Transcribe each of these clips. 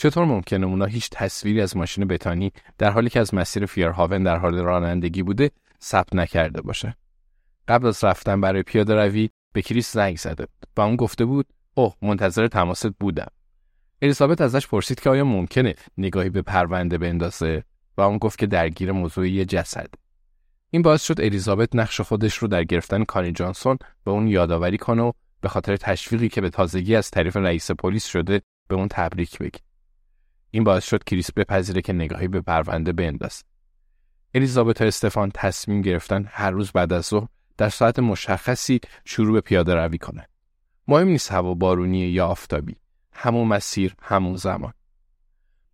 چطور ممکنه اونا هیچ تصویری از ماشین بتانی در حالی که از مسیر فیرهاون در حال رانندگی بوده ثبت نکرده باشه؟ قبل از رفتن برای پیاده روی به کریس زنگ زده بود و اون گفته بود اوه منتظر تماست بودم. الیزابت ازش پرسید که آیا ممکنه نگاهی به پرونده بندازه و اون گفت که درگیر موضوع یه جسد. این باعث شد الیزابت نقش خودش رو در گرفتن کانی جانسون به اون یادآوری کنه و به خاطر تشویقی که به تازگی از طریق رئیس پلیس شده به اون تبریک بگه. این باعث شد کریس بپذیره که نگاهی به پرونده بندازه. الیزابت و استفان تصمیم گرفتن هر روز بعد از ظهر در ساعت مشخصی شروع به پیاده روی کنن. مهم نیست هوا بارونی یا آفتابی. همون مسیر، همون زمان.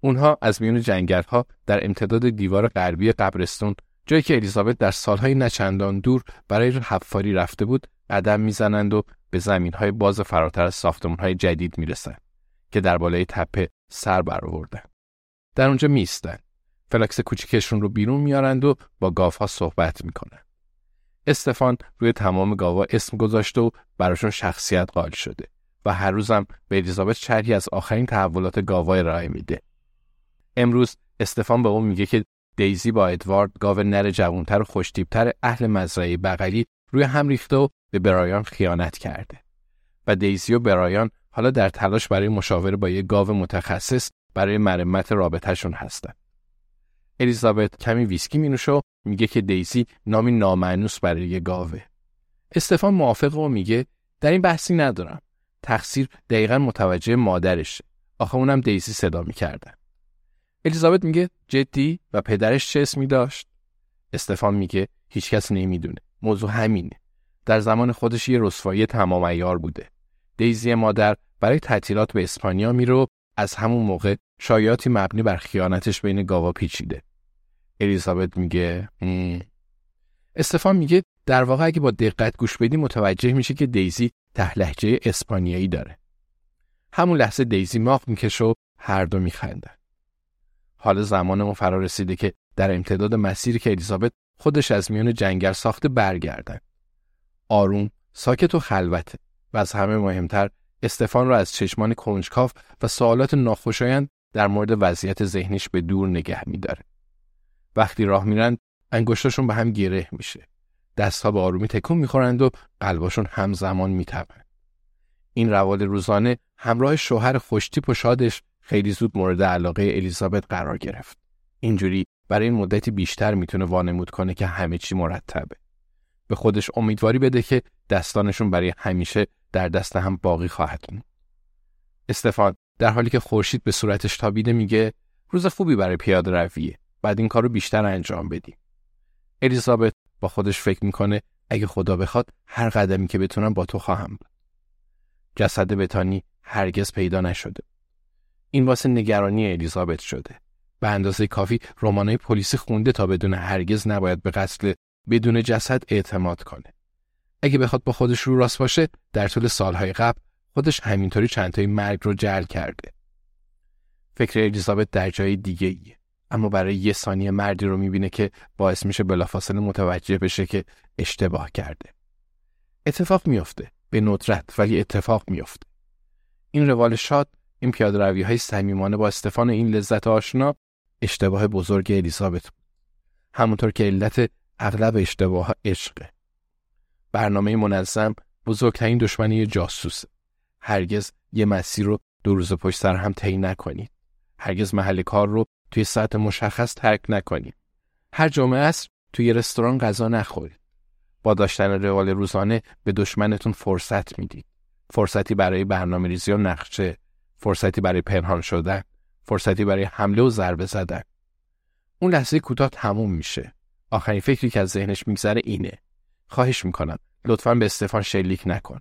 اونها از میون جنگلها در امتداد دیوار غربی قبرستون جایی که الیزابت در سالهای نچندان دور برای حفاری رفته بود قدم می‌زنند و به زمینهای باز فراتر از ساختمانهای جدید می‌رسند که در بالای تپه سر برآوردن. در اونجا میستن. فلاکس کوچیکشون رو بیرون میارند و با گاوها صحبت می‌کنن. استفان روی تمام گاوا اسم گذاشته و براشون شخصیت قائل شده و هر روزم به الیزابت شرحی از آخرین تحولات گاوا ارائه میده. امروز استفان به اون میگه که دیزی با ادوارد گاو نر جوانتر و خوشتیبتر اهل مزرعه بغلی روی هم ریخته و به برایان خیانت کرده و دیزی و برایان حالا در تلاش برای مشاوره با یک گاو متخصص برای مرمت رابطهشون هستن. الیزابت کمی ویسکی می و میگه که دیزی نامی نامعنوس برای یه گاوه. استفان موافق و میگه در این بحثی ندارم. تقصیر دقیقا متوجه مادرشه. آخه اونم دیزی صدا می‌کردن. الیزابت میگه جدی و پدرش چه اسمی داشت؟ استفان میگه هیچکس نمی‌دونه. موضوع همینه. در زمان خودش یه رسوایی تمام ایار بوده. دیزی مادر برای تعطیلات به اسپانیا میره از همون موقع شایعاتی مبنی بر خیانتش بین گاوا پیچیده. الیزابت میگه استفان میگه در واقع اگه با دقت گوش بدی متوجه میشه که دیزی تهلهجه اسپانیایی داره. همون لحظه دیزی ماغ می‌کشه و هر دو میخندن. حالا زمان اون فرا رسیده که در امتداد مسیری که الیزابت خودش از میان جنگل ساخته برگردن. آروم، ساکت و خلوته و از همه مهمتر استفان را از چشمان کنجکاف و سوالات ناخوشایند در مورد وضعیت ذهنیش به دور نگه میداره. وقتی راه میرند انگشتاشون به هم گره میشه. دستها به آرومی تکون می‌خورند و قلباشون همزمان میتپند. این روال روزانه همراه شوهر خوشتیپ و شادش خیلی زود مورد علاقه الیزابت قرار گرفت. اینجوری برای این مدتی بیشتر می‌تونه وانمود کنه که همه چی مرتبه. به خودش امیدواری بده که دستانشون برای همیشه در دست هم باقی خواهد بود. استفان در حالی که خورشید به صورتش تابیده میگه روز خوبی برای پیاده رویه. بعد این کارو بیشتر انجام بدیم. الیزابت با خودش فکر می‌کنه اگه خدا بخواد هر قدمی که بتونم با تو خواهم بود. جسد بتانی هرگز پیدا نشده. این واسه نگرانی الیزابت شده. به اندازه کافی رمانای پلیسی خونده تا بدون هرگز نباید به قتل بدون جسد اعتماد کنه. اگه بخواد با خودش رو راست باشه در طول سالهای قبل خودش همینطوری چندتای مرگ رو جل کرده. فکر الیزابت در جای دیگه ایه. اما برای یه ثانیه مردی رو می‌بینه که باعث میشه بلافاصله متوجه بشه که اشتباه کرده. اتفاق میافته. به ندرت ولی اتفاق میافته. این روال شاد این پیاده روی های صمیمانه با استفان این لذت آشنا اشتباه بزرگ الیزابت بود. همونطور که علت اغلب اشتباه عشقه. برنامه منظم بزرگترین دشمنی جاسوسه. هرگز یه مسیر رو دو روز پشت سر هم طی نکنید. هرگز محل کار رو توی ساعت مشخص ترک نکنید. هر جمعه عصر توی رستوران غذا نخورید. با داشتن روال روزانه به دشمنتون فرصت می‌دید. فرصتی برای برنامه ریزی و نقشه، فرصتی برای پنهان شدن، فرصتی برای حمله و ضربه زدن. اون لحظه کوتاه تموم میشه. آخرین فکری که از ذهنش میگذره اینه. خواهش میکنم لطفا به استفان شلیک نکن.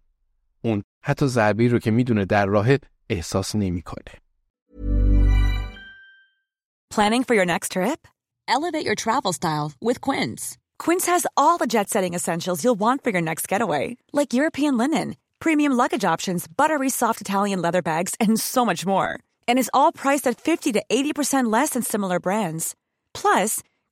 اون حتی ضربه رو که میدونه در راه احساس نمیکنه. Planning for your next trip? Elevate your travel style with Quince. Quince has all the jet-setting essentials you'll want for your next getaway, like European linen, premium luggage options, buttery soft Italian leather bags, and so much more. And is all priced at 50 to 80% less than similar brands. Plus,